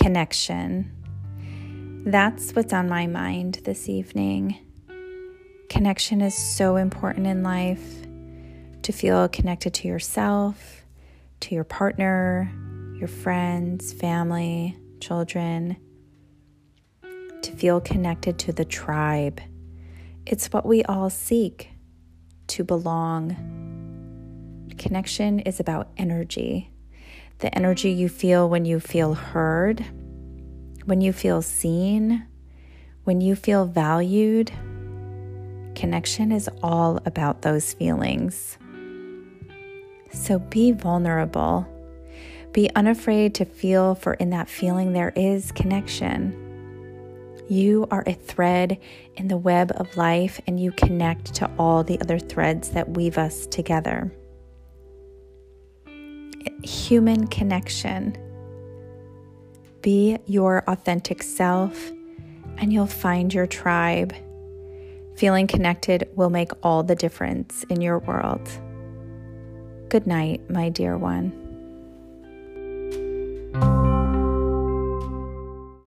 connection. That's what's on my mind this evening. Connection is so important in life to feel connected to yourself, to your partner, your friends, family, children, to feel connected to the tribe. It's what we all seek to belong. Connection is about energy the energy you feel when you feel heard, when you feel seen, when you feel valued. Connection is all about those feelings. So be vulnerable. Be unafraid to feel, for in that feeling there is connection. You are a thread in the web of life, and you connect to all the other threads that weave us together. Human connection. Be your authentic self, and you'll find your tribe. Feeling connected will make all the difference in your world. Good night, my dear one.